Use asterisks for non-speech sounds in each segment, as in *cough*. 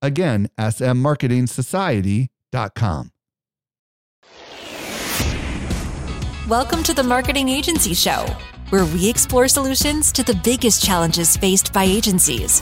Again, smmarketingsociety.com. Welcome to the Marketing Agency Show, where we explore solutions to the biggest challenges faced by agencies.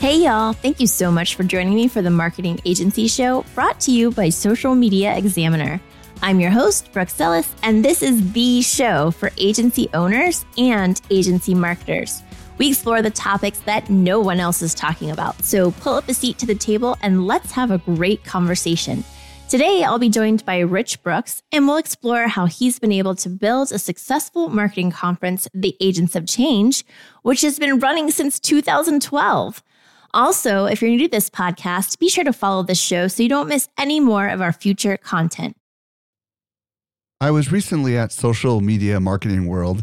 Hey, y'all. Thank you so much for joining me for the Marketing Agency Show brought to you by Social Media Examiner. I'm your host, Brooke Sellas, and this is the show for agency owners and agency marketers. We explore the topics that no one else is talking about. So pull up a seat to the table and let's have a great conversation. Today, I'll be joined by Rich Brooks, and we'll explore how he's been able to build a successful marketing conference, the Agents of Change, which has been running since 2012. Also, if you're new to this podcast, be sure to follow this show so you don't miss any more of our future content. I was recently at Social Media Marketing World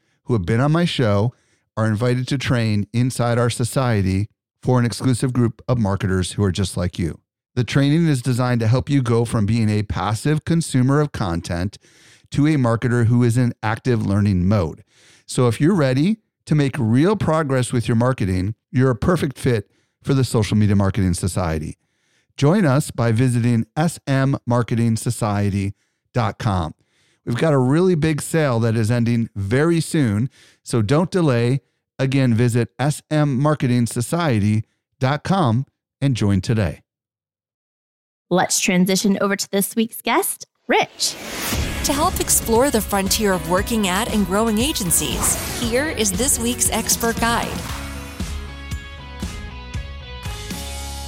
who have been on my show are invited to train inside our society for an exclusive group of marketers who are just like you. The training is designed to help you go from being a passive consumer of content to a marketer who is in active learning mode. So if you're ready to make real progress with your marketing, you're a perfect fit for the Social Media Marketing Society. Join us by visiting smmarketingsociety.com. We've got a really big sale that is ending very soon, so don't delay. Again, visit smmarketingsociety.com and join today. Let's transition over to this week's guest, Rich. To help explore the frontier of working at and growing agencies, here is this week's expert guide.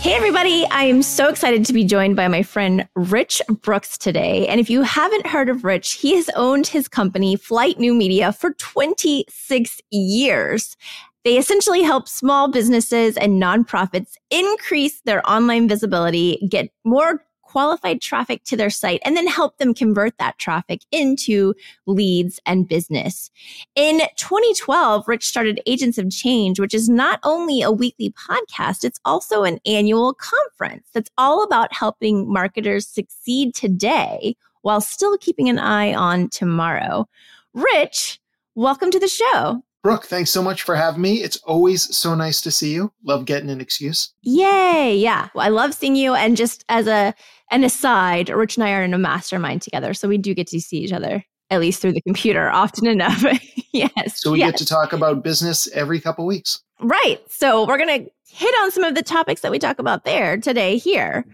Hey, everybody. I am so excited to be joined by my friend Rich Brooks today. And if you haven't heard of Rich, he has owned his company, Flight New Media, for 26 years. They essentially help small businesses and nonprofits increase their online visibility, get more qualified traffic to their site and then help them convert that traffic into leads and business. In 2012, Rich started Agents of Change, which is not only a weekly podcast, it's also an annual conference that's all about helping marketers succeed today while still keeping an eye on tomorrow. Rich, welcome to the show. Brooke, thanks so much for having me. It's always so nice to see you. Love getting an excuse. Yay. Yeah. Well, I love seeing you. And just as a an aside, Rich and I are in a mastermind together. So we do get to see each other, at least through the computer, often *laughs* enough. yes. So we yes. get to talk about business every couple weeks. Right. So we're gonna hit on some of the topics that we talk about there today here.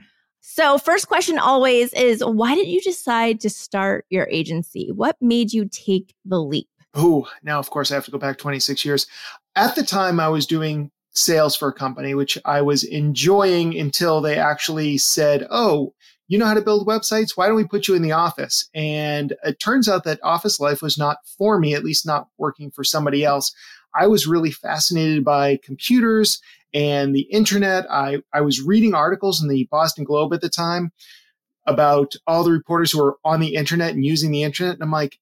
So, first question always is why did you decide to start your agency? What made you take the leap? Oh, now, of course, I have to go back 26 years. At the time, I was doing sales for a company, which I was enjoying until they actually said, Oh, you know how to build websites? Why don't we put you in the office? And it turns out that office life was not for me, at least not working for somebody else. I was really fascinated by computers and the internet. I, I was reading articles in the Boston Globe at the time about all the reporters who were on the internet and using the internet. And I'm like,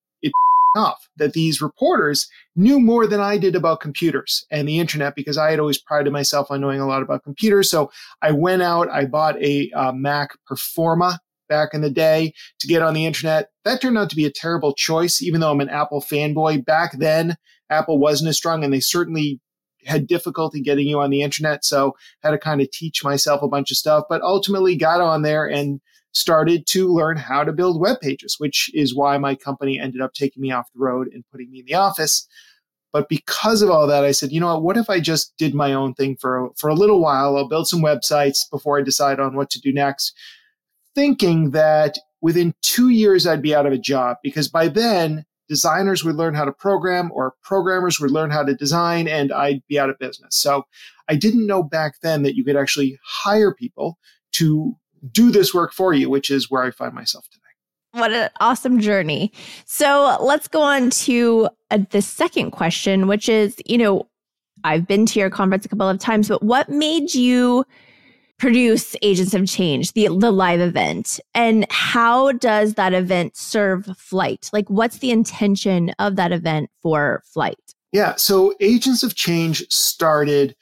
off that these reporters knew more than I did about computers and the internet because I had always prided myself on knowing a lot about computers. So I went out, I bought a uh, Mac Performa back in the day to get on the internet. That turned out to be a terrible choice, even though I'm an Apple fanboy. Back then, Apple wasn't as strong and they certainly had difficulty getting you on the internet. So had to kind of teach myself a bunch of stuff, but ultimately got on there and started to learn how to build web pages, which is why my company ended up taking me off the road and putting me in the office. But because of all that, I said, you know what? What if I just did my own thing for for a little while? I'll build some websites before I decide on what to do next. thinking that within two years I'd be out of a job because by then designers would learn how to program or programmers would learn how to design and I'd be out of business. So I didn't know back then that you could actually hire people to do this work for you, which is where I find myself today. What an awesome journey. So let's go on to uh, the second question, which is, you know, I've been to your conference a couple of times, but what made you produce Agents of Change, the the live event, and how does that event serve flight? Like, what's the intention of that event for flight? Yeah, so Agents of Change started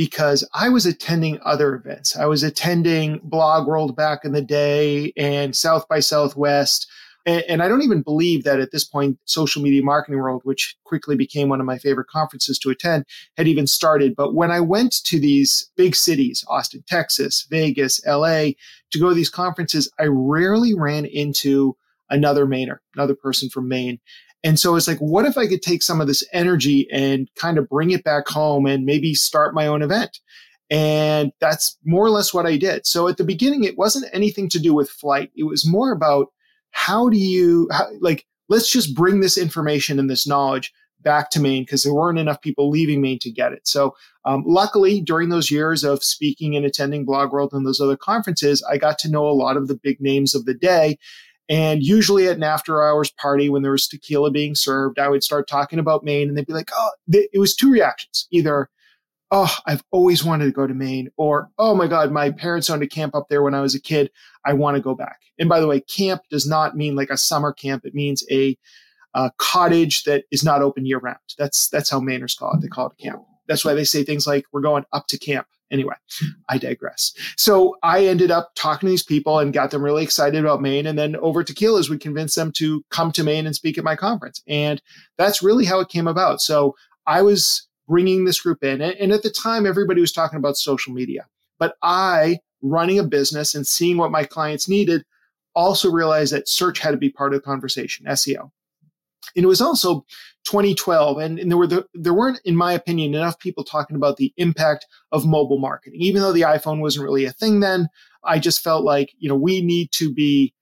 because I was attending other events. I was attending Blog World back in the day and South by Southwest and, and I don't even believe that at this point, Social Media Marketing World, which quickly became one of my favorite conferences to attend, had even started. But when I went to these big cities, Austin, Texas, Vegas, LA, to go to these conferences, I rarely ran into another Mainer, another person from Maine. And so it's like, what if I could take some of this energy and kind of bring it back home and maybe start my own event? And that's more or less what I did. So at the beginning, it wasn't anything to do with flight. It was more about how do you how, like let's just bring this information and this knowledge back to Maine because there weren't enough people leaving Maine to get it. So, um, luckily, during those years of speaking and attending Blog World and those other conferences, I got to know a lot of the big names of the day. And usually at an after hours party, when there was tequila being served, I would start talking about Maine and they'd be like, oh, it was two reactions. Either oh, I've always wanted to go to Maine, or oh my God, my parents owned a camp up there when I was a kid. I want to go back. And by the way, camp does not mean like a summer camp. It means a, a cottage that is not open year round. That's that's how Mainers call it. They call it a camp. That's why they say things like we're going up to camp. Anyway, hmm. I digress. So I ended up talking to these people and got them really excited about Maine. And then over tequilas, we convinced them to come to Maine and speak at my conference. And that's really how it came about. So I was bringing this group in. And at the time, everybody was talking about social media. But I, running a business and seeing what my clients needed, also realized that search had to be part of the conversation, SEO. And it was also 2012, and, and there were the, there weren't, in my opinion, enough people talking about the impact of mobile marketing. Even though the iPhone wasn't really a thing then, I just felt like you know we need to be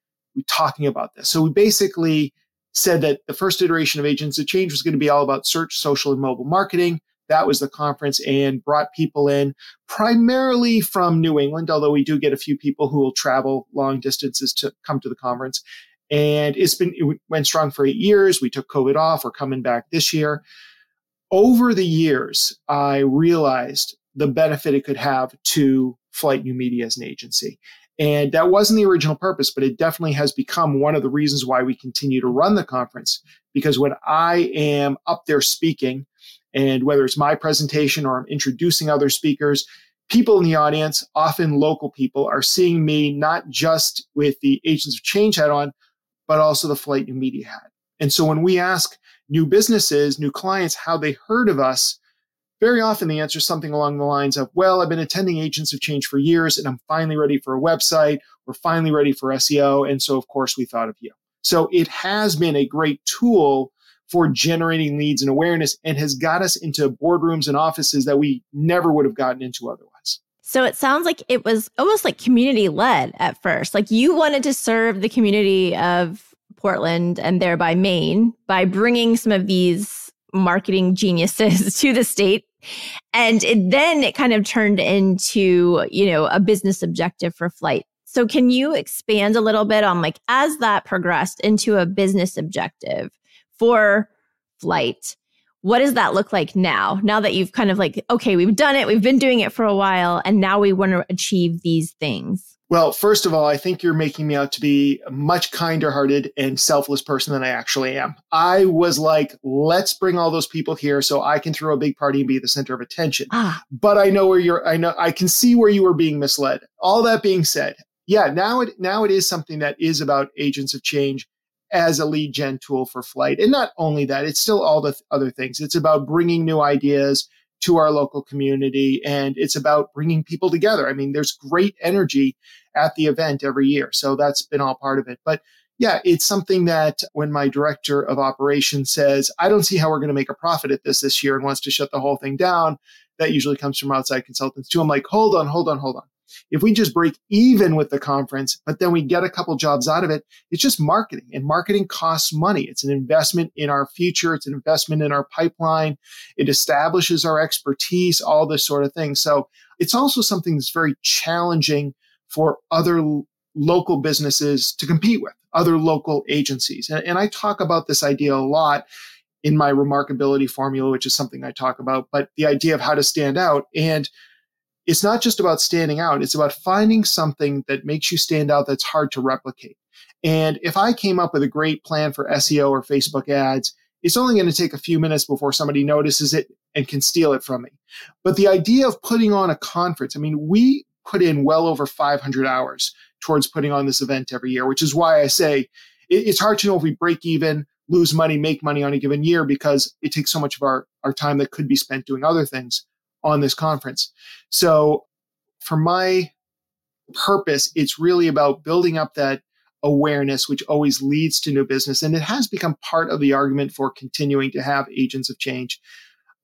talking about this. So we basically said that the first iteration of Agents of Change was going to be all about search, social, and mobile marketing. That was the conference and brought people in primarily from New England, although we do get a few people who will travel long distances to come to the conference. And it's been, it went strong for eight years. We took COVID off. We're coming back this year. Over the years, I realized the benefit it could have to Flight New Media as an agency. And that wasn't the original purpose, but it definitely has become one of the reasons why we continue to run the conference. Because when I am up there speaking, and whether it's my presentation or I'm introducing other speakers, people in the audience, often local people, are seeing me not just with the Agents of Change hat on, but also the Flight New Media had. And so when we ask new businesses, new clients how they heard of us, very often the answer is something along the lines of, well, I've been attending Agents of Change for years and I'm finally ready for a website. We're finally ready for SEO. And so, of course, we thought of you. So it has been a great tool for generating leads and awareness and has got us into boardrooms and offices that we never would have gotten into otherwise. So it sounds like it was almost like community led at first. Like you wanted to serve the community of Portland and thereby Maine by bringing some of these marketing geniuses *laughs* to the state. And it, then it kind of turned into, you know, a business objective for flight. So can you expand a little bit on like as that progressed into a business objective? for flight. What does that look like now? Now that you've kind of like, okay, we've done it, we've been doing it for a while, and now we want to achieve these things. Well, first of all, I think you're making me out to be a much kinder hearted and selfless person than I actually am. I was like, let's bring all those people here so I can throw a big party and be the center of attention. Ah. But I know where you're, I know, I can see where you were being misled. All that being said, yeah, now it, now it is something that is about agents of change as a lead gen tool for flight. And not only that, it's still all the th- other things. It's about bringing new ideas to our local community and it's about bringing people together. I mean, there's great energy at the event every year. So that's been all part of it. But yeah, it's something that when my director of operations says, I don't see how we're going to make a profit at this this year and wants to shut the whole thing down, that usually comes from outside consultants too. I'm like, hold on, hold on, hold on. If we just break even with the conference, but then we get a couple jobs out of it, it's just marketing and marketing costs money. It's an investment in our future. It's an investment in our pipeline. It establishes our expertise, all this sort of thing. So it's also something that's very challenging for other local businesses to compete with, other local agencies. And, and I talk about this idea a lot in my remarkability formula, which is something I talk about, but the idea of how to stand out. And it's not just about standing out, it's about finding something that makes you stand out that's hard to replicate. And if I came up with a great plan for SEO or Facebook ads, it's only going to take a few minutes before somebody notices it and can steal it from me. But the idea of putting on a conference, I mean, we put in well over 500 hours towards putting on this event every year, which is why I say it's hard to know if we break even, lose money, make money on a given year because it takes so much of our, our time that could be spent doing other things on this conference. So for my purpose, it's really about building up that awareness, which always leads to new business. And it has become part of the argument for continuing to have agents of change.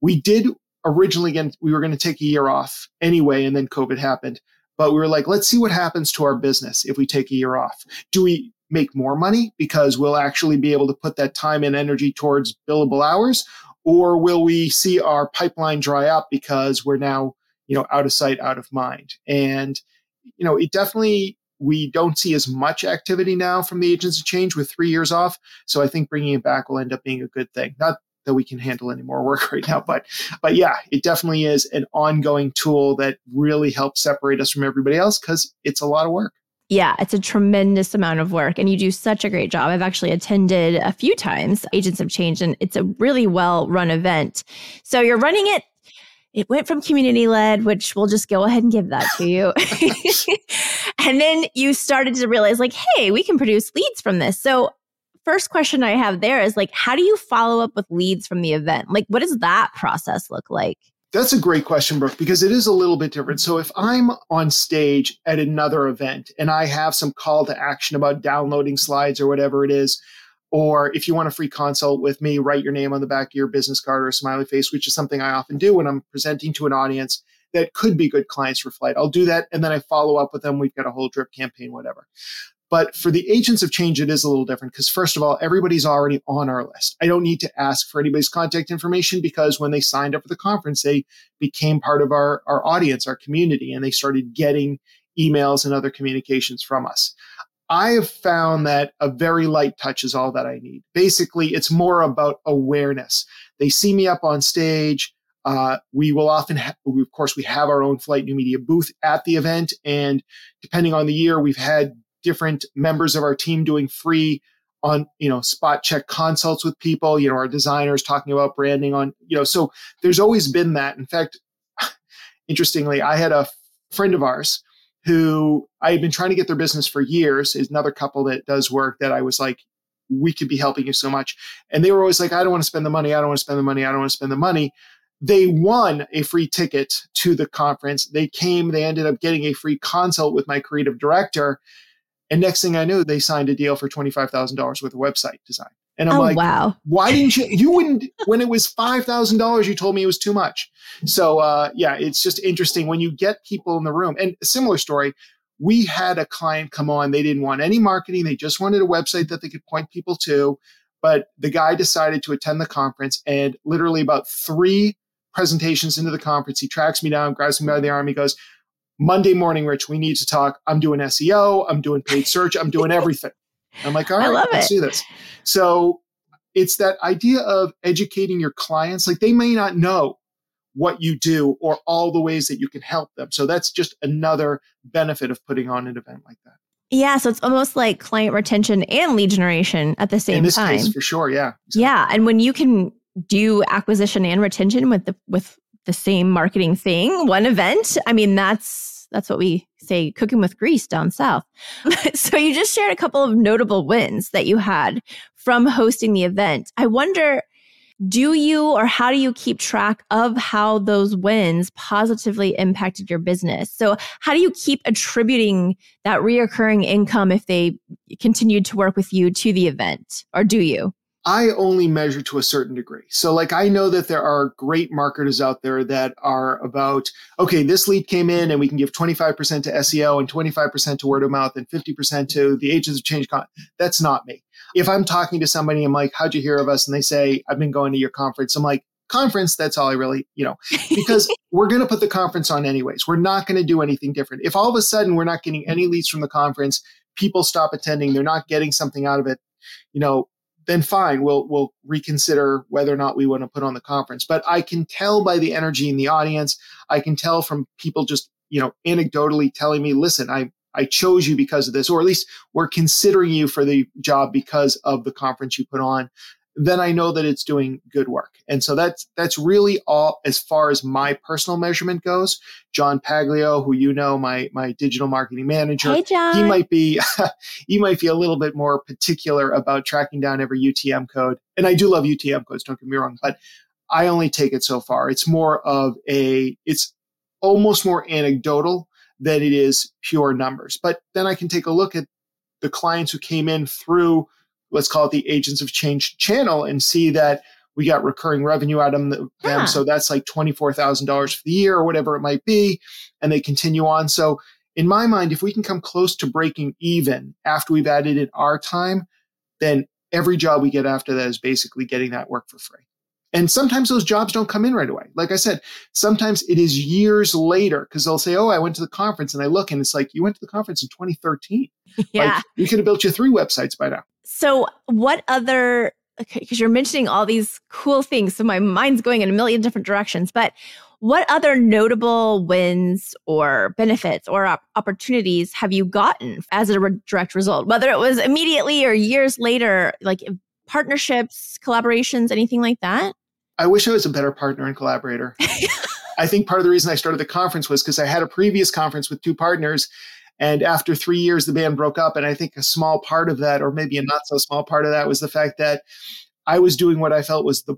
We did originally, again, we were going to take a year off anyway, and then COVID happened. But we were like, let's see what happens to our business if we take a year off. Do we make more money because we'll actually be able to put that time and energy towards billable hours? Or will we see our pipeline dry up because we're now, you know, out of sight, out of mind? And, you know, it definitely, we don't see as much activity now from the agents of change with three years off. So I think bringing it back will end up being a good thing. Not that we can handle any more work *laughs* right now. But but yeah, it definitely is an ongoing tool that really helps separate us from everybody else because it's a lot of work. Yeah, it's a tremendous amount of work and you do such a great job. I've actually attended a few times Agents of Change and it's a really well run event. So you're running it it went from community led, which we'll just go ahead and give that to you. *laughs* and then you started to realize, like, hey, we can produce leads from this. So first question I have there is like, how do you follow up with leads from the event? Like, what does that process look like? That's a great question, Brooke, because it is a little bit different. So if I'm on stage at another event and I have some call to action about downloading slides or whatever it is, or if you want a free consult with me, write your name on the back of your business card or a smiley face, which is something I often do when I'm presenting to an audience that could be good clients for Flight. I'll do that and then I follow up with them. We've got a whole drip campaign, whatever. But for the agents of change, it is a little different because, first of all, everybody's already on our list. I don't need to ask for anybody's contact information because when they signed up for the conference, they became part of our, our audience, our community, and they started getting emails and other communications from us. I have found that a very light touch is all that I need. Basically, it's more about awareness. They see me up on stage. Uh, we will often, ha- we, of course, we have our own Flight New Media booth at the event, and depending on the year, we've had different members of our team doing free on you know spot check consults with people you know our designers talking about branding on you know so there's always been that. In fact *laughs* interestingly i had a friend of ours who i had been trying to get their business for years is another couple that does work that i was like we could be helping you so much. And they were always like i don't want to spend the money i don't want to spend the money i don't want to spend the money. They won a free ticket to the conference. They came they ended up getting a free consult with my creative director and next thing I knew, they signed a deal for $25,000 worth of website design. And I'm oh, like, wow. why didn't you? You wouldn't, when it was $5,000, you told me it was too much. So, uh, yeah, it's just interesting when you get people in the room. And a similar story, we had a client come on. They didn't want any marketing. They just wanted a website that they could point people to. But the guy decided to attend the conference and literally about three presentations into the conference, he tracks me down, grabs me by the arm. He goes, Monday morning, Rich, we need to talk. I'm doing SEO, I'm doing paid search, I'm doing *laughs* everything. I'm like, all right, let's it. do this. So it's that idea of educating your clients. Like they may not know what you do or all the ways that you can help them. So that's just another benefit of putting on an event like that. Yeah, so it's almost like client retention and lead generation at the same time. Case, for sure, yeah. Exactly. Yeah, and when you can do acquisition and retention with the with the same marketing thing, one event. I mean, that's that's what we say cooking with grease down south. *laughs* so you just shared a couple of notable wins that you had from hosting the event. I wonder do you or how do you keep track of how those wins positively impacted your business? So, how do you keep attributing that reoccurring income if they continued to work with you to the event, or do you? I only measure to a certain degree. So, like, I know that there are great marketers out there that are about, okay, this lead came in and we can give 25% to SEO and 25% to word of mouth and 50% to the agents of change. Con-. That's not me. If I'm talking to somebody, I'm like, how'd you hear of us? And they say, I've been going to your conference. I'm like, conference, that's all I really, you know, because *laughs* we're going to put the conference on anyways. We're not going to do anything different. If all of a sudden we're not getting any leads from the conference, people stop attending, they're not getting something out of it, you know, then fine, we'll we'll reconsider whether or not we want to put on the conference. But I can tell by the energy in the audience, I can tell from people just, you know, anecdotally telling me, listen, I I chose you because of this, or at least we're considering you for the job because of the conference you put on then I know that it's doing good work. And so that's that's really all as far as my personal measurement goes. John Paglio, who you know, my my digital marketing manager, hey, John. he might be *laughs* he might be a little bit more particular about tracking down every UTM code. And I do love UTM codes, don't get me wrong, but I only take it so far. It's more of a it's almost more anecdotal than it is pure numbers. But then I can take a look at the clients who came in through let's call it the agents of change channel and see that we got recurring revenue out of them. Huh. So that's like $24,000 for the year or whatever it might be. And they continue on. So in my mind, if we can come close to breaking even after we've added in our time, then every job we get after that is basically getting that work for free. And sometimes those jobs don't come in right away. Like I said, sometimes it is years later because they'll say, Oh, I went to the conference and I look and it's like, you went to the conference in 2013. *laughs* Yeah. Like, you could have built your three websites by now. So, what other, because you're mentioning all these cool things. So, my mind's going in a million different directions. But what other notable wins or benefits or op- opportunities have you gotten as a re- direct result, whether it was immediately or years later, like partnerships, collaborations, anything like that? I wish I was a better partner and collaborator. *laughs* I think part of the reason I started the conference was because I had a previous conference with two partners and after three years, the band broke up. And I think a small part of that, or maybe a not so small part of that, was the fact that I was doing what I felt was the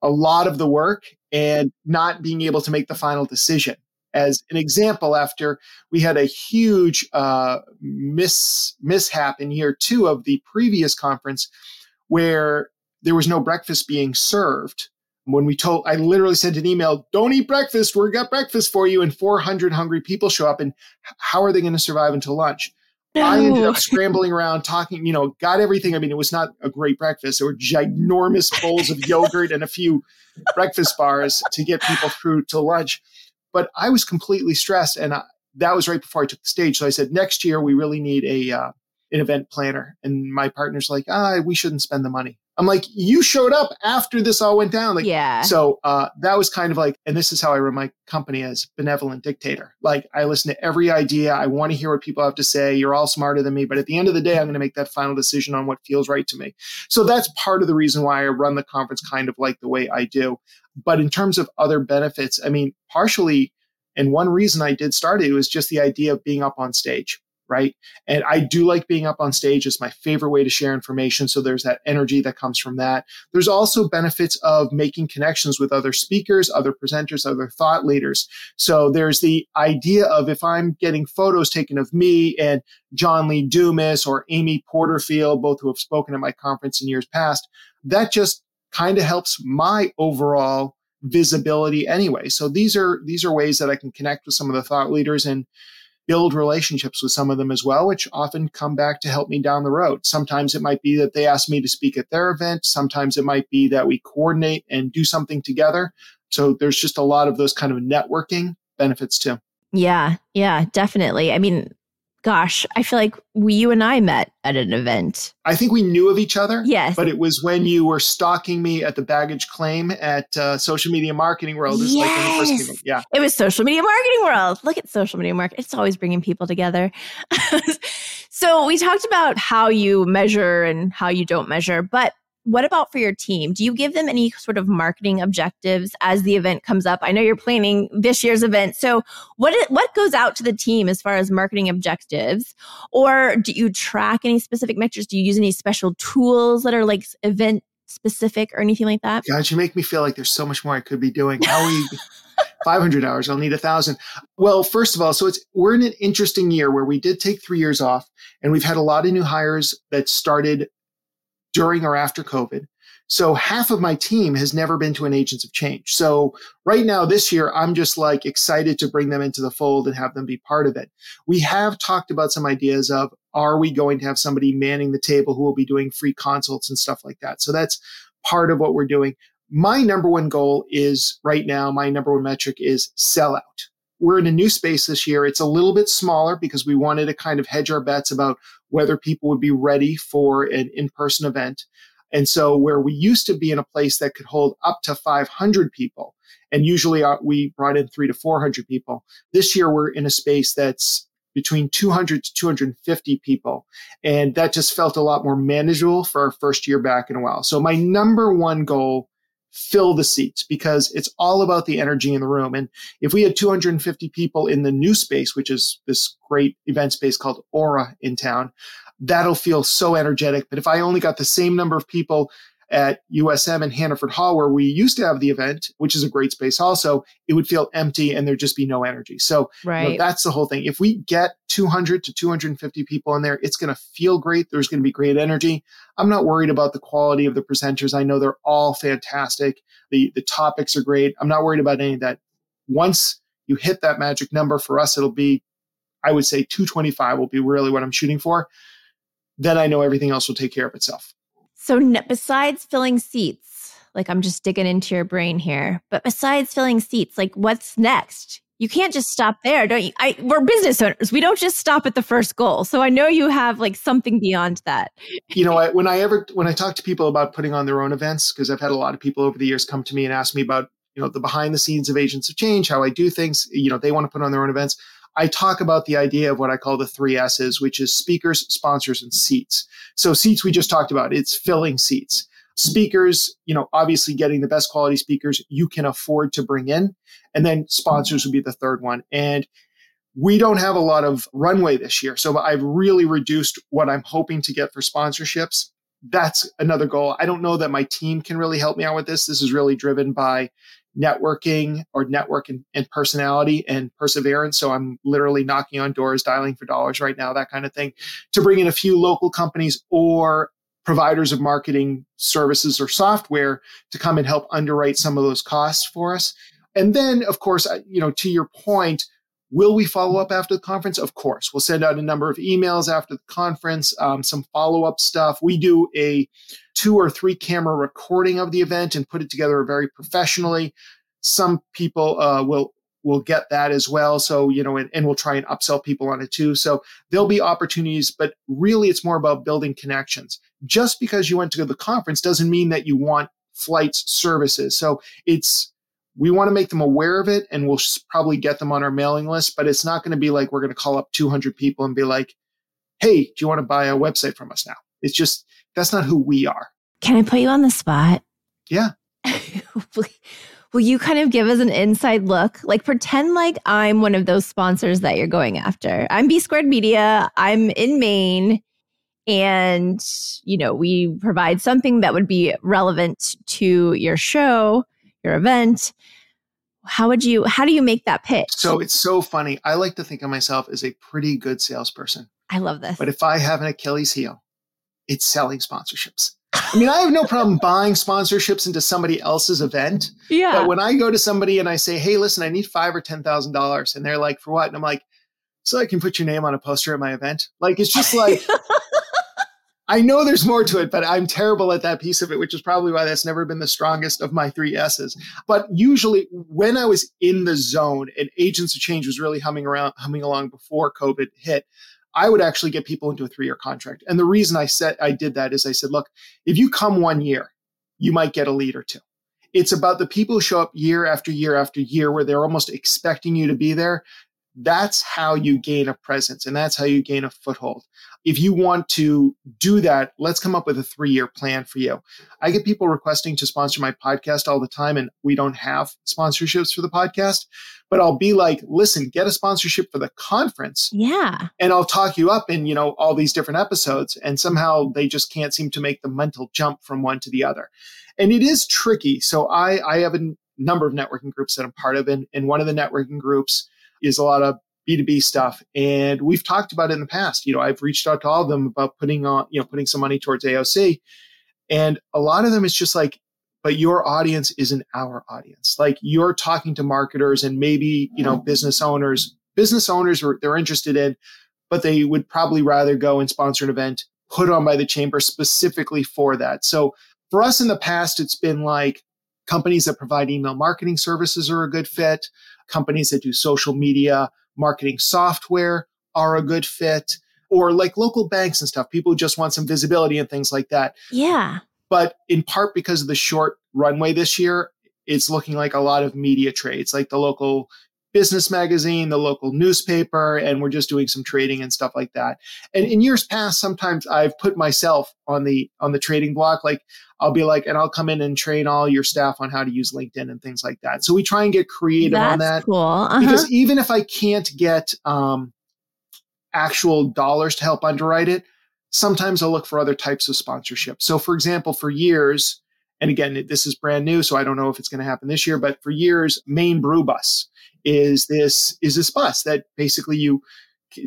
a lot of the work and not being able to make the final decision. As an example, after we had a huge uh, mishap in year two of the previous conference, where there was no breakfast being served when we told i literally sent an email don't eat breakfast. We got breakfast for you. And 400 hungry people show up and how are they going to survive until lunch? No. i ended up *laughs* scrambling around talking you know got everything. I mean it was not a great breakfast. There were ginormous bowls of yogurt and a few breakfast bars to get people through to lunch. But i was completely stressed and I, that was right before i took the stage. So i said next year we really need a uh, an event planner. And my partner's like ah we shouldn't spend the money I'm like, you showed up after this all went down. Like, yeah. So uh, that was kind of like, and this is how I run my company as benevolent dictator. Like, I listen to every idea. I want to hear what people have to say. You're all smarter than me, but at the end of the day, I'm going to make that final decision on what feels right to me. So that's part of the reason why I run the conference kind of like the way I do. But in terms of other benefits, I mean, partially, and one reason I did start it was just the idea of being up on stage right? And I do like being up on stage. It's my favorite way to share information. So there's that energy that comes from that. There's also benefits of making connections with other speakers, other presenters, other thought leaders. So there's the idea of if I'm getting photos taken of me and John Lee Dumas or Amy Porterfield, both who have spoken at my conference in years past, that just kind of helps my overall visibility anyway. So these are these are ways that I can connect with some of the thought leaders and build relationships with some of them as well, which often come back to help me down the road. Sometimes it might be that they ask me to speak at their event. Sometimes it might be that we coordinate and do something together. So there's just a lot of those kind of networking benefits too. Yeah, yeah, definitely. I mean, gosh, I feel like we, you and I met at an event. I think we knew of each other. Yes. But it was when you were stalking me at the baggage claim at uh, Social Media Marketing World. It yes. Like yeah. It was Social Media Marketing World. Look at Social Media Marketing. It's always bringing people together. *laughs* so we talked about how you measure and how you don't measure, but what about for your team? Do you give them any sort of marketing objectives as the event comes up? I know you're planning this year's event. So what what goes out to the team as far as marketing objectives? Or do you track any specific metrics? Do you use any special tools that are like event specific or anything like that? God, you make me feel like there's so much more I could be doing. How we *laughs* 500 hours, I'll need a thousand. Well, first of all, so it's, we're in an interesting year where we did take three years off and we've had a lot of new hires that started during or after COVID. So half of my team has never been to an Agents of Change. So right now, this year, I'm just like excited to bring them into the fold and have them be part of it. We have talked about some ideas of are we going to have somebody manning the table who will be doing free consults and stuff like that? So that's part of what we're doing. My number one goal is right now, my number one metric is sellout. We're in a new space this year. It's a little bit smaller because we wanted to kind of hedge our bets about whether people would be ready for an in person event. And so where we used to be in a place that could hold up to 500 people, and usually uh, we brought in three to 400 people, this year we're in a space that's between 200 to 250 people. And that just felt a lot more manageable for our first year back in a while. So my number one goal fill the seats because it's all about the energy in the room. And if we had 250 people in the new space, which is this great event space called Aura in town, that'll feel so energetic. But if I only got the same number of people at USM and Hannaford Hall, where we used to have the event, which is a great space also, it would feel empty and there'd just be no energy. So right. you know, that's the whole thing. If we get 200 to 250 people in there, it's going to feel great. There's going to be great energy. I'm not worried about the quality of the presenters. I know they're all fantastic. The, the topics are great. I'm not worried about any of that. Once you hit that magic number for us, it'll be, I would say 225 will be really what I'm shooting for. Then I know everything else will take care of itself. So, besides filling seats, like I'm just digging into your brain here, but besides filling seats, like what's next? You can't just stop there, don't you? I, we're business owners. We don't just stop at the first goal. So I know you have like something beyond that. You know, I, when I ever when I talk to people about putting on their own events, because I've had a lot of people over the years come to me and ask me about you know the behind the scenes of Agents of Change, how I do things. You know, they want to put on their own events. I talk about the idea of what I call the three S's, which is speakers, sponsors, and seats. So seats we just talked about, it's filling seats. Speakers, you know, obviously getting the best quality speakers you can afford to bring in. And then sponsors would be the third one. And we don't have a lot of runway this year. So I've really reduced what I'm hoping to get for sponsorships. That's another goal. I don't know that my team can really help me out with this. This is really driven by networking or network and, and, personality and perseverance. So I'm literally knocking on doors, dialing for dollars right now, that kind of thing, to bring in a few local companies or providers of marketing services or software to come and help underwrite some of those costs for us. And then, of course, you know, to your point, will we follow up after the conference? Of course, we'll send out a number of emails after the conference, um, some follow up stuff. We do a two or three camera recording of the event and put it together very professionally. Some people uh, will will get that as well. So, you know, and, and we'll try and upsell people on it too. So there'll be opportunities, but really it's more about building connections. Just because you went to the conference doesn't mean that you want flights services. So it's we want to make them aware of it and we'll probably get them on our mailing list, but it's not going to be like we're going to call up 200 people and be like, hey, do you want to buy a website from us now? It's just, that's not who we are. Can I put you on the spot? Yeah. *laughs* Will you kind of give us an inside look? Like pretend like I'm one of those sponsors that you're going after. I'm B Squared Media. I'm in Maine and you know, we provide something that would be relevant to your show your event how would you how do you make that pitch so it's so funny i like to think of myself as a pretty good salesperson i love this but if i have an achilles heel it's selling sponsorships I mean, I have no problem *laughs* buying sponsorships into somebody else's event. Yeah. But when I go to somebody and I say, "Hey, listen, I need five or ten thousand dollars," and they're like, "For what?" and I'm like, "So I can put your name on a poster at my event." Like, it's just like *laughs* I know there's more to it, but I'm terrible at that piece of it, which is probably why that's never been the strongest of my three S's. But usually when I was in the zone and Agents of Change was really humming around, humming along before COVID hit, I would actually get people into a three-year contract. And the reason I said I did that is I said, look, if you come one year, you might get a lead or two. It's about the people who show up year after year after year where they're almost expecting you to be there. That's how you gain a presence and that's how you gain a foothold. If you want to do that, let's come up with a three year plan for you. I get people requesting to sponsor my podcast all the time, and we don't have sponsorships for the podcast. But I'll be like, listen, get a sponsorship for the conference. Yeah. And I'll talk you up in, you know, all these different episodes. And somehow they just can't seem to make the mental jump from one to the other. And it is tricky. So I, I have a number of networking groups that I'm part of. And, and one of the networking groups is a lot of B2B stuff. And we've talked about it in the past. You know, I've reached out to all of them about putting on, you know, putting some money towards AOC. And a lot of them is just like, but your audience isn't our audience. Like you're talking to marketers and maybe, you know, business owners, business owners are they're interested in, but they would probably rather go and sponsor an event put on by the chamber specifically for that. So for us in the past, it's been like companies that provide email marketing services are a good fit. Companies that do social media marketing software are a good fit or like local banks and stuff. People who just want some visibility and things like that. Yeah. But in part because of the short runway this year, it's looking like a lot of media trades, like the local business magazine, the local newspaper, and we're just doing some trading and stuff like that. And in years past, sometimes I've put myself on the on the trading block. Like I'll be like, and I'll come in and train all your staff on how to use LinkedIn and things like that. So we try and get creative That's on that. cool. Uh-huh. Because even if I can't get um, actual dollars to help underwrite it, sometimes I'll look for other types of sponsorship. So, for example, for years, and again, this is brand new, so I don't know if it's going to happen this year, but for years, Maine Brew Bus is this is this bus that basically you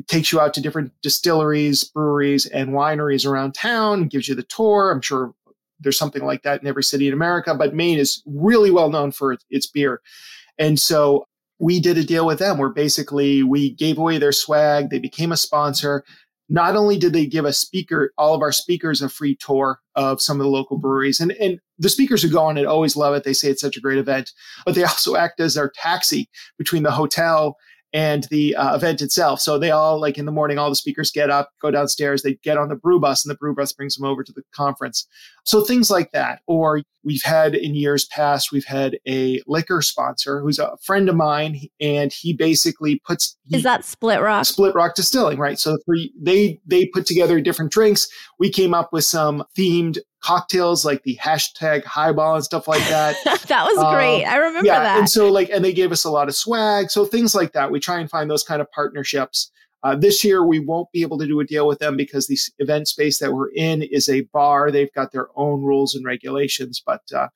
takes you out to different distilleries, breweries, and wineries around town, gives you the tour. I'm sure there's something like that in every city in America, but Maine is really well known for its beer. And so we did a deal with them where basically we gave away their swag, they became a sponsor. Not only did they give a speaker, all of our speakers, a free tour of some of the local breweries, and, and the speakers who go on it always love it. They say it's such a great event, but they *laughs* also act as our taxi between the hotel and the uh, event itself. So they all like in the morning, all the speakers get up, go downstairs, they get on the brew bus, and the brew bus brings them over to the conference. So things like that. Or we've had in years past, we've had a liquor sponsor who's a friend of mine, and he basically puts he, is that Split Rock? Split Rock Distilling, right? So for, they they put together different drinks. We came up with some themed cocktails like the hashtag highball and stuff like that. *laughs* that was great. Um, I remember yeah, that. And so like, and they gave us a lot of swag. So things like that. We try and find those kind of partnerships. Uh, this year, we won't be able to do a deal with them because the event space that we're in is a bar. They've got their own rules and regulations, but uh,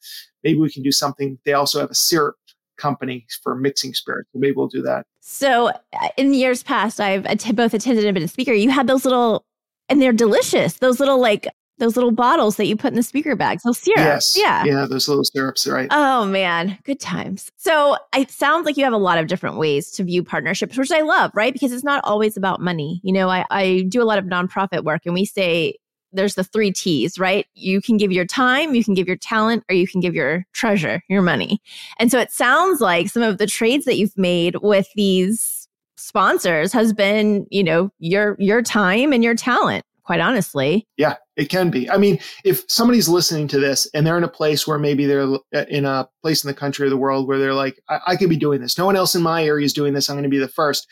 maybe we can do something. They also have a syrup company for mixing spirits. So maybe we'll do that. So uh, in years past, I've both attended and been a speaker. You had those little, and they're delicious. Those little like those little bottles that you put in the speaker bags, those syrups. Yes. Yeah. Yeah, those little syrups, right. Oh man, good times. So it sounds like you have a lot of different ways to view partnerships, which I love, right? Because it's not always about money. You know, I, I do a lot of nonprofit work and we say there's the three T's, right? You can give your time, you can give your talent, or you can give your treasure, your money. And so it sounds like some of the trades that you've made with these sponsors has been, you know, your your time and your talent quite honestly. Yeah, it can be. I mean, if somebody's listening to this and they're in a place where maybe they're uh, in a place in the country or the world where they're like, I, I could be doing this. No one else in my area is doing this. I'm going to be the first.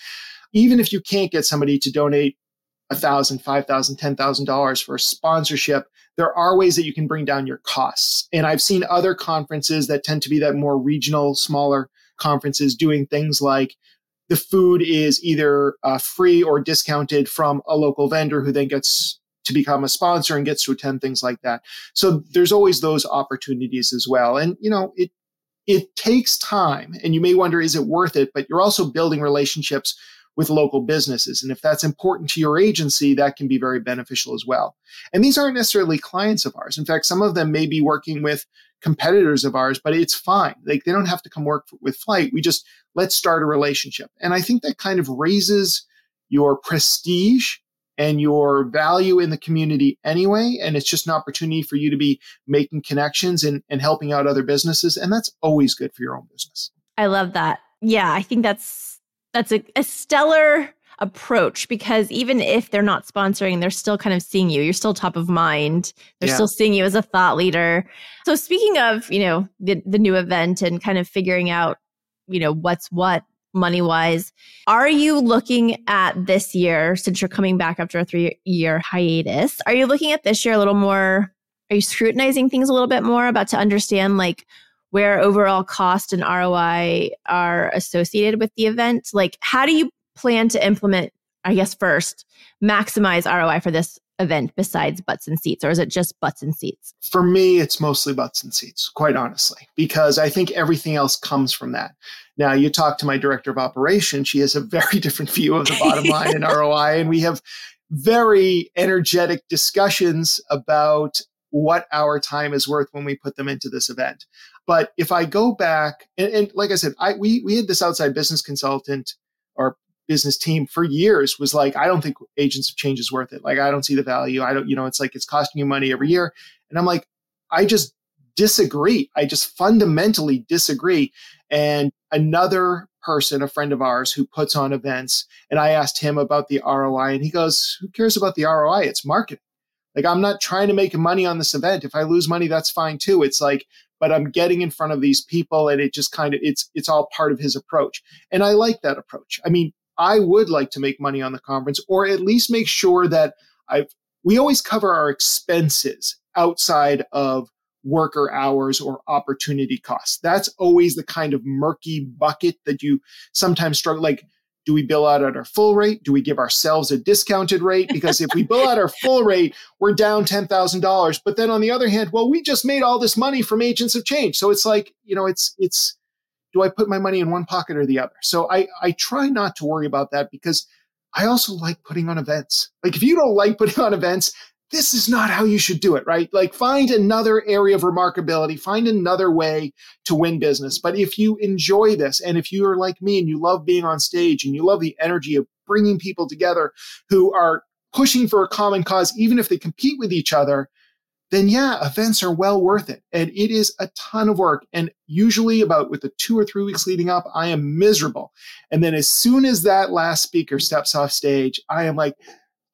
Even if you can't get somebody to donate a thousand, five thousand, ten thousand dollars for a sponsorship, there are ways that you can bring down your costs. And I've seen other conferences that tend to be that more regional, smaller conferences doing things like the food is either uh, free or discounted from a local vendor who then gets to become a sponsor and gets to attend things like that. So there's always those opportunities as well. And you know, it it takes time and you may wonder is it worth it, but you're also building relationships with local businesses. And if that's important to your agency, that can be very beneficial as well. And these aren't necessarily clients of ours. In fact, some of them may be working with competitors of ours, but it's fine. Like they don't have to come work with Flight. We just let's start a relationship. And I think that kind of raises your prestige and your value in the community anyway. And it's just an opportunity for you to be making connections and, and helping out other businesses. And that's always good for your own business. I love that. Yeah, I think that's that's a, a stellar approach because even if they're not sponsoring, they're still kind of seeing you. You're still top of mind. They're yeah. still seeing you as a thought leader. So speaking of, you know, the the new event and kind of figuring out, you know, what's what money wise, are you looking at this year since you're coming back after a 3 year hiatus? Are you looking at this year a little more are you scrutinizing things a little bit more about to understand like where overall cost and ROI are associated with the event. Like, how do you plan to implement, I guess, first, maximize ROI for this event besides butts and seats, or is it just butts and seats? For me, it's mostly butts and seats, quite honestly, because I think everything else comes from that. Now, you talk to my director of operations, she has a very *laughs* different view of the bottom *laughs* line and ROI, and we have very energetic discussions about what our time is worth when we put them into this event. But if I go back and, and like I said, I we we had this outside business consultant or business team for years was like, I don't think agents of change is worth it. Like I don't see the value. I don't, you know, it's like it's costing you money every year. And I'm like, I just disagree. I just fundamentally disagree. And another person, a friend of ours who puts on events, and I asked him about the ROI, and he goes, Who cares about the ROI? It's marketing. Like, I'm not trying to make money on this event. If I lose money, that's fine too. It's like, but I'm getting in front of these people, and it just kind of it's it's all part of his approach. And I like that approach. I mean, I would like to make money on the conference, or at least make sure that I've we always cover our expenses outside of worker hours or opportunity costs. That's always the kind of murky bucket that you sometimes struggle. Like, do we bill out at our full rate? Do we give ourselves a discounted rate? Because if we *laughs* bill out our full rate, we're down $10,000. But then on the other hand, well, we just made all this money from agents of change. So it's like, you know, it's, it's, do I put my money in one pocket or the other? So I, I try not to worry about that because I also like putting on events. Like if you don't like putting on events, this is not how you should do it, right? Like find another area of remarkability, find another way to win business. But if you enjoy this and if you are like me and you love being on stage and you love the energy of bringing people together who are pushing for a common cause, even if they compete with each other, then yeah, events are well worth it. And it is a ton of work. And usually about with the two or three weeks leading up, I am miserable. And then as soon as that last speaker steps off stage, I am like,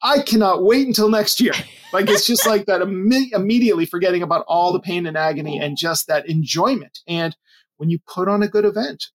I cannot wait until next year. Like it's just like that Im- immediately forgetting about all the pain and agony and just that enjoyment. And when you put on a good event,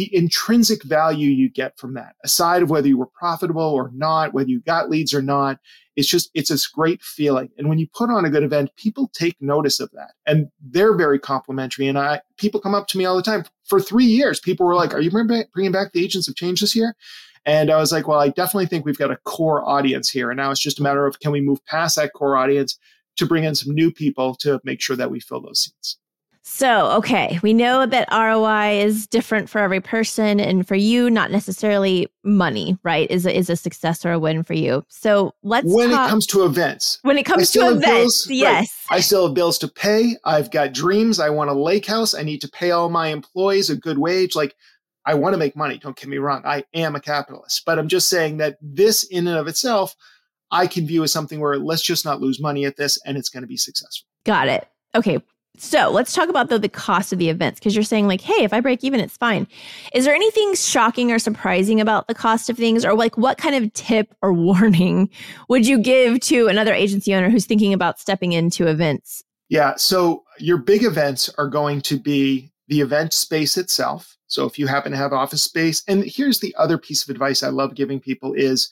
the intrinsic value you get from that, aside of whether you were profitable or not, whether you got leads or not, it's just, it's this great feeling. And when you put on a good event, people take notice of that and they're very complimentary. And I, people come up to me all the time for three years. People were like, are you bringing back the agents of change this year? And I was like, well, I definitely think we've got a core audience here. And now it's just a matter of can we move past that core audience to bring in some new people to make sure that we fill those seats. So, okay, we know that ROI is different for every person and for you, not necessarily money, right? Is a, is a success or a win for you. So let's When talk, it comes to events. When it comes to events, bills, yes. Right. I still have bills to pay. I've got dreams. I want a lake house. I need to pay all my employees a good wage. Like I want to make money. Don't get me wrong. I am a capitalist, but I'm just saying that this in and of itself, I can view as something where let's just not lose money at this and it's going to be successful. Got it. Okay. So let's talk about the, the cost of the events because you're saying like, hey, if I break even, it's fine. Is there anything shocking or surprising about the cost of things, or like what kind of tip or *laughs* warning would you give to another agency owner who's thinking about stepping into events? Yeah. So your big events are going to be the event space itself. So if you happen to have office space, and here's the other piece of advice I love giving people is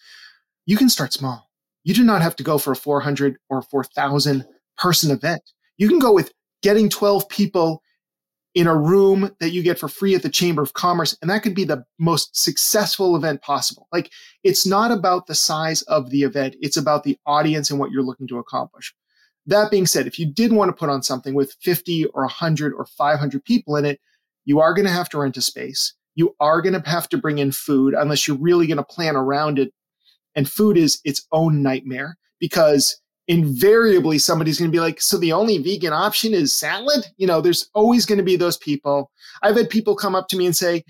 you can start small. You do not have to go for a 400 or 4,000 person event. You can go with getting 12 people in a room that you get for free at the Chamber of Commerce, and that could be the most successful event possible. Like it's not about the size of the event, it's about the audience and what you're looking to accomplish. That being said, if you did want to put on something with 50 or 100 or 500 people in it, you are going to have to rent a space. You are going to have to bring in food unless you're really going to plan around it. And food is its own nightmare because invariably somebody's going to be like, so the only vegan option is salad? You know, there's always going to be those people. I've had people come up to me and say,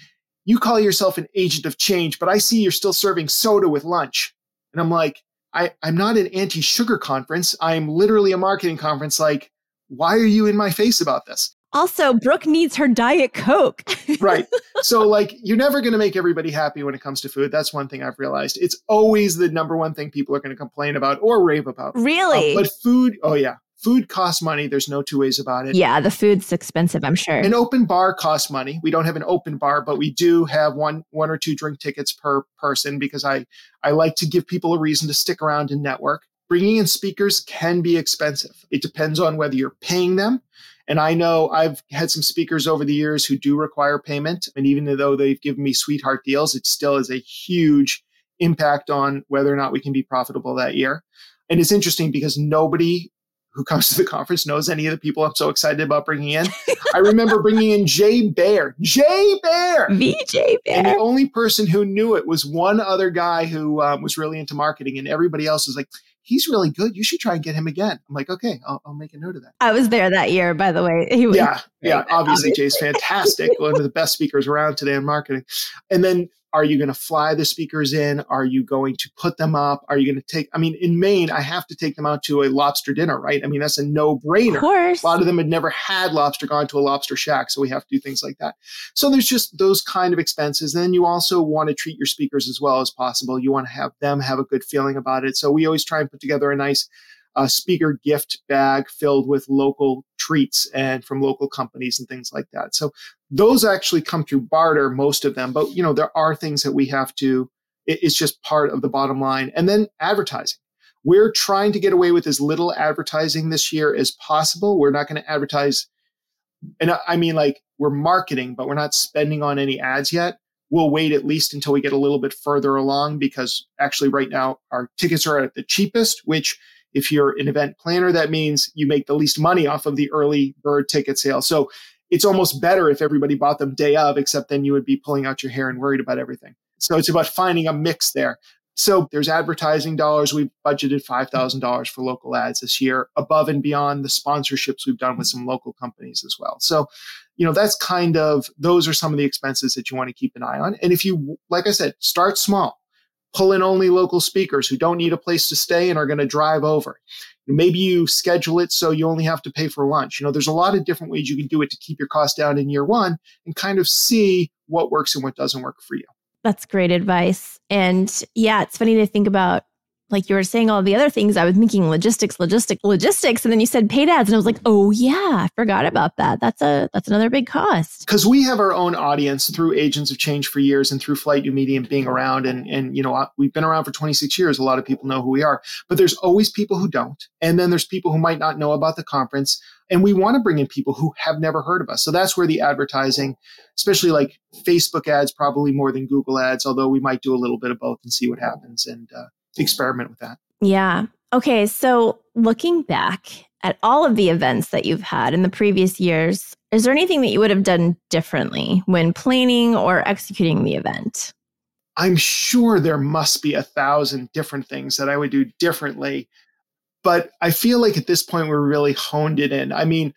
you call yourself an agent of change, but I see you're still serving soda with lunch. And I'm like, I, I'm not an anti sugar conference. I'm literally a marketing conference. Like, why are you in my face about this? Also, Brooke needs her Diet Coke. *laughs* right. So, like, you're never going to make everybody happy when it comes to food. That's one thing I've realized. It's always the number one thing people are going to complain about or rave about. Really? Uh, but food, oh, yeah. Food costs money. There's no two ways about it. Yeah, the food's expensive, I'm sure. An open bar costs money. We don't have an open bar, but we do have one one or two drink tickets per person because I I like to give people a reason to stick around and network. Bringing in speakers can be expensive. It depends on whether you're paying them and I know I've had some speakers over the years who do require payment. And even though they've given me sweetheart deals, it still is a huge impact on whether or not we can be profitable that year. And it's interesting because nobody who comes to the conference knows any of the people I'm so excited about bringing in. *laughs* I remember bringing in Jay Baer, Jay Baer, VJ Bear. And the only person who knew it was one other guy who um, was really into marketing, and everybody else was like, he's really good. You should try and get him again. I'm like, okay, I'll, I'll make a note of that. I was there that year, by the way. *laughs* yeah, yeah. Obviously, obviously, *laughs* Jay's fantastic. One of the best speakers around today in marketing. And then are you going to fly the speakers in? Are you going to put them up? Are you going to take, I mean, in Maine, I have to take them out to a lobster dinner, right? I mean, that's a no brainer. Of course. A lot of them had never had lobster, gone to a lobster shack. So we have to do things like that. So there's just those kind of expenses. And then you also want to treat your speakers as well as possible. You want to have them have a good feeling about it. So we always try and put together a nice a speaker gift bag filled with local treats and from local companies and things like that. So those actually come through barter, most of them, but you know, there are things that we have to, it's just part of the bottom line. And then advertising. We're trying to get away with as little advertising this year as possible. We're not going to advertise. And I mean, like we're marketing, but we're not spending on any ads yet. We'll wait at least until we get a little bit further along because actually right now our tickets are at the cheapest, which if you're an event planner, that means you make the least money off of the early bird ticket sale. So it's almost better if everybody bought them day of, except then you would be pulling out your hair and worried about everything. So it's about finding a mix there. So there's advertising dollars. We've budgeted $5,000 for local ads this year, above and beyond the sponsorships we've done with some local companies as well. So, you know, that's kind of, those are some of the expenses that you want to keep an eye on. And if you, like I said, start small pull in only local speakers who don't need a place to stay and are going to drive over. Maybe you schedule it so you only have to pay for lunch. You know, there's a lot of different ways you can do it to keep your costs down in year one and kind of see what works and what doesn't work for you. That's great advice. And yeah, it's funny to think about like you were saying all the other things, I was thinking logistics, logistics, logistics, and then you said paid ads, and I was like, oh yeah, I forgot about that. That's a that's another big cost. Because we have our own audience through Agents of Change for years, and through Flyte New Media being around, and and you know we've been around for 26 years. A lot of people know who we are, but there's always people who don't, and then there's people who might not know about the conference, and we want to bring in people who have never heard of us. So that's where the advertising, especially like Facebook ads, probably more than Google ads, although we might do a little bit of both and see what happens. And uh, experiment with that. Yeah. Okay. So looking back at all of the events that you've had in the previous years, is there anything that you would have done differently when planning or executing the event? I'm sure there must be a thousand different things that I would do differently. But I feel like at this point we're really honed it in. I mean,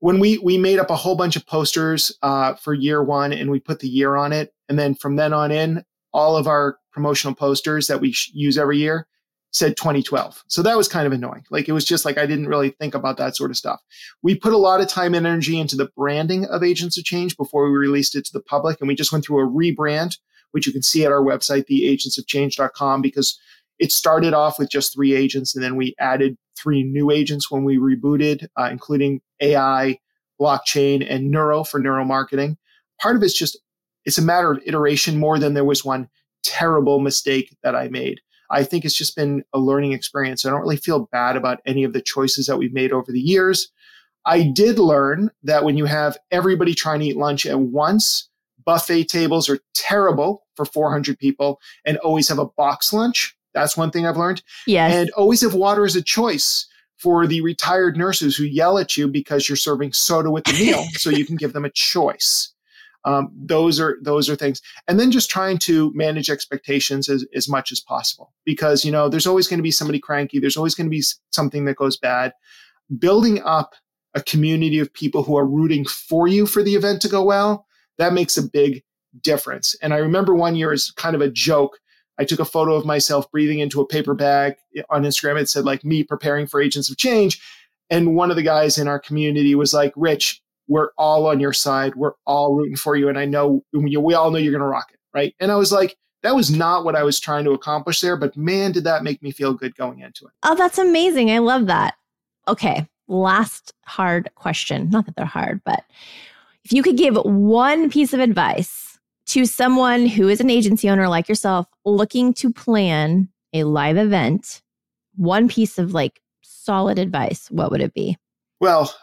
when we we made up a whole bunch of posters uh, for year one and we put the year on it, and then from then on in, all of our promotional posters that we use every year said 2012. So that was kind of annoying. Like it was just like I didn't really think about that sort of stuff. We put a lot of time and energy into the branding of Agents of Change before we released it to the public. And we just went through a rebrand, which you can see at our website, theagentsofchange.com, because it started off with just three agents and then we added three new agents when we rebooted, uh, including AI, blockchain, and neuro for neuromarketing. Part of it's just, it's a matter of iteration more than there was one terrible mistake that I made. I think it's just been a learning experience. I don't really feel bad about any of the choices that we've made over the years. I did learn that when you have everybody trying to eat lunch at once, buffet tables are terrible for 400 people and always have a box lunch. That's one thing I've learned. Yes. And always have water as a choice for the retired nurses who yell at you because you're serving soda with the meal *laughs* so you can give them a choice. Um, those are those are things, and then just trying to manage expectations as, as much as possible because you know there's always going to be somebody cranky. There's always going to be something that goes bad. Building up a community of people who are rooting for you for the event to go well that makes a big difference. And I remember one year as kind of a joke. I took a photo of myself breathing into a paper bag on Instagram. It said like me preparing for Agents of Change. And one of the guys in our community was like, Rich, we're all on your side. We're all rooting for you. And I know we all know you're going to rock it. Right. And I was like, that was not what I was trying to accomplish there, but man, did that make me feel good going into it. Oh, that's amazing. I love that. Okay. Last hard question. Not that they're hard, but if you could give one piece of advice to someone who is an agency owner like yourself looking to plan a live event, one piece of like solid advice, what would it be? Well,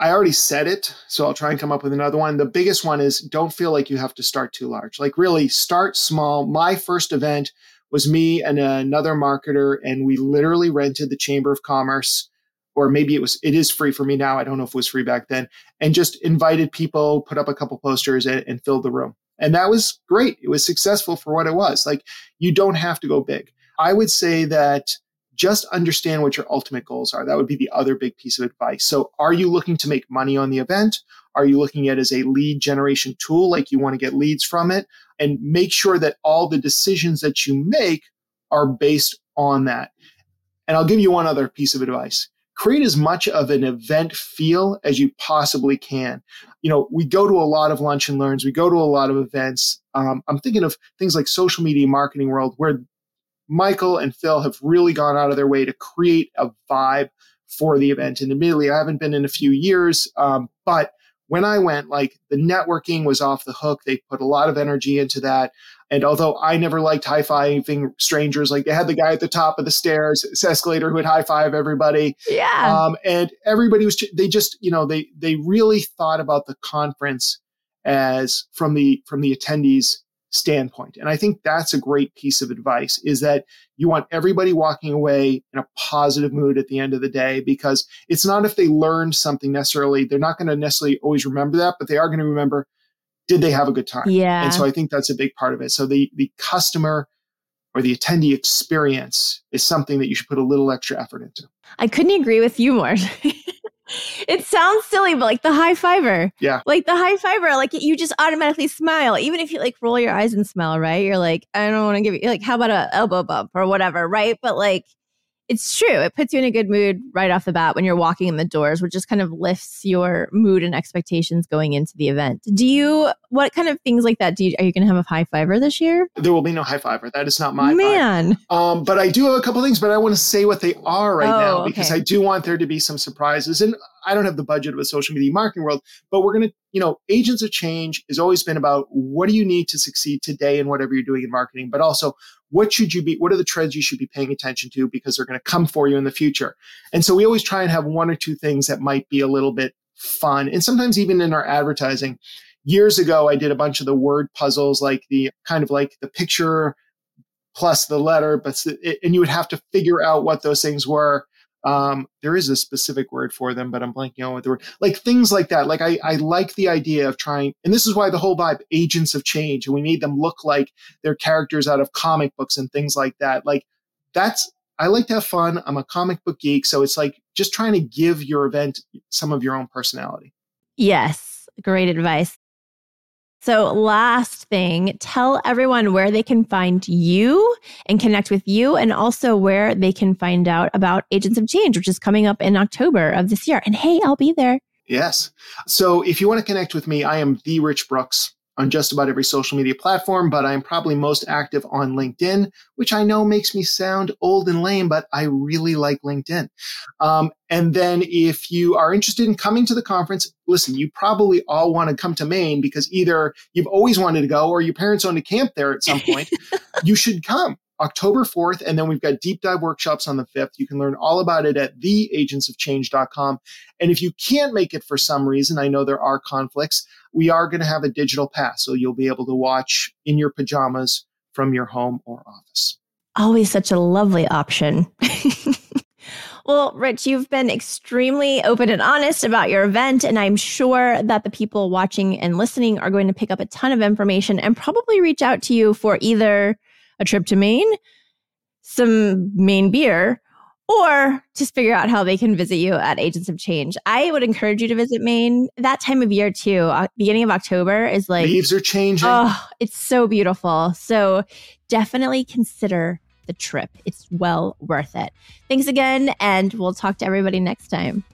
I already said it, so I'll try and come up with another one. The biggest one is don't feel like you have to start too large. Like, really, start small. My first event was me and another marketer, and we literally rented the Chamber of Commerce, or maybe it was, it is free for me now. I don't know if it was free back then, and just invited people, put up a couple posters, and, and filled the room. And that was great. It was successful for what it was. Like, you don't have to go big. I would say that just understand what your ultimate goals are. That would be the other big piece of advice. So, are you looking to make money on the event? Are you looking at it as a lead generation tool, like you want to get leads from it? And make sure that all the decisions that you make are based on that. And I'll give you one other piece of advice. Create as much of an event feel as you possibly can. You know, we go to a lot of lunch and learns, we go to a lot of events. Um, I'm thinking of things like social media marketing world where Michael and Phil have really gone out of their way to create a vibe for the event. And admittedly, I haven't been in a few years, um, but when I went, like the networking was off the hook. They put a lot of energy into that. And although I never liked high fiving strangers, like they had the guy at the top of the stairs, escalator, who would high five everybody. Yeah. Um, and everybody was, they just, you know, they, they really thought about the conference as from the, from the attendees standpoint. And I think that's a great piece of advice is that you want everybody walking away in a positive mood at the end of the day because it's not if they learned something necessarily, they're not going to necessarily always remember that, but they are going to remember did they have a good time? Yeah. And so I think that's a big part of it. So the the customer or the attendee experience is something that you should put a little extra effort into. I couldn't agree with you more. *laughs* it sounds silly, but like the high fiver. Yeah. Like the high fiver, like you just automatically smile. Even if you like roll your eyes and smile, right? You're like, I don't want to give you like, how about a elbow bump or whatever, right? But like it's true. It puts you in a good mood right off the bat when you're walking in the doors, which just kind of lifts your mood and expectations going into the event. Do you, what kind of things like that do you, are you going to have a high fiver this year? There will be no high fiver. That is not my man. Um, but I do have a couple things, but I want to say what they are right oh, now because okay. I do want there to be some surprises. And I don't have the budget of a social media marketing world, but we're going to, you know, agents of change has always been about what do you need to succeed today in whatever you're doing in marketing, but also what should you be, what are the trends you should be paying attention to because they're going to come for you in the future. And so we always try and have one or two things that might be a little bit fun. And sometimes even in our advertising, years ago, I did a bunch of the word puzzles, like the kind of like the picture plus the letter, but and you would have to figure out what those things were. Um, there is a specific word for them, but I'm blanking on what the word. Like things like that. Like I, I like the idea of trying, and this is why the whole vibe, agents of change, and we made them look like they're characters out of comic books and things like that. Like that's I like to have fun. I'm a comic book geek, so it's like just trying to give your event some of your own personality. Yes, great advice. So, last thing, tell everyone where they can find you and connect with you, and also where they can find out about Agents of Change, which is coming up in October of this year. And hey, I'll be there. Yes. So, if you want to connect with me, I am the Rich Brooks on just about every social media platform, but I'm probably most active on LinkedIn, which I know makes me sound old and lame, but I really like LinkedIn. Um, and then if you are interested in coming to the conference, listen, you probably all want to come to Maine because either you've always wanted to go or your parents owned a camp there at some point. *laughs* you should come. October 4th, and then we've got deep dive workshops on the 5th. You can learn all about it at theagentsofchange.com. And if you can't make it for some reason, I know there are conflicts, we are going to have a digital pass. So you'll be able to watch in your pajamas from your home or office. Always such a lovely option. *laughs* Well, Rich, you've been extremely open and honest about your event, and I'm sure that the people watching and listening are going to pick up a ton of information and probably reach out to you for either a trip to Maine, some Maine beer, or just figure out how they can visit you at Agents of Change. I would encourage you to visit Maine that time of year too. Uh, beginning of October is like leaves are changing. Oh, it's so beautiful. So definitely consider the trip. It's well worth it. Thanks again, and we'll talk to everybody next time.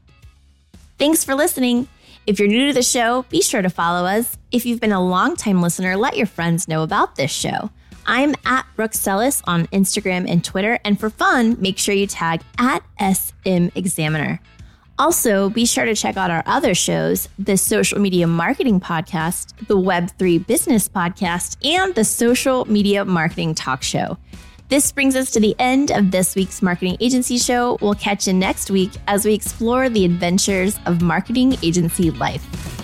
Thanks for listening. If you're new to the show, be sure to follow us. If you've been a longtime listener, let your friends know about this show. I'm at Brooke Sellas on Instagram and Twitter. And for fun, make sure you tag at SM Examiner. Also, be sure to check out our other shows the Social Media Marketing Podcast, the Web3 Business Podcast, and the Social Media Marketing Talk Show. This brings us to the end of this week's Marketing Agency Show. We'll catch you next week as we explore the adventures of marketing agency life.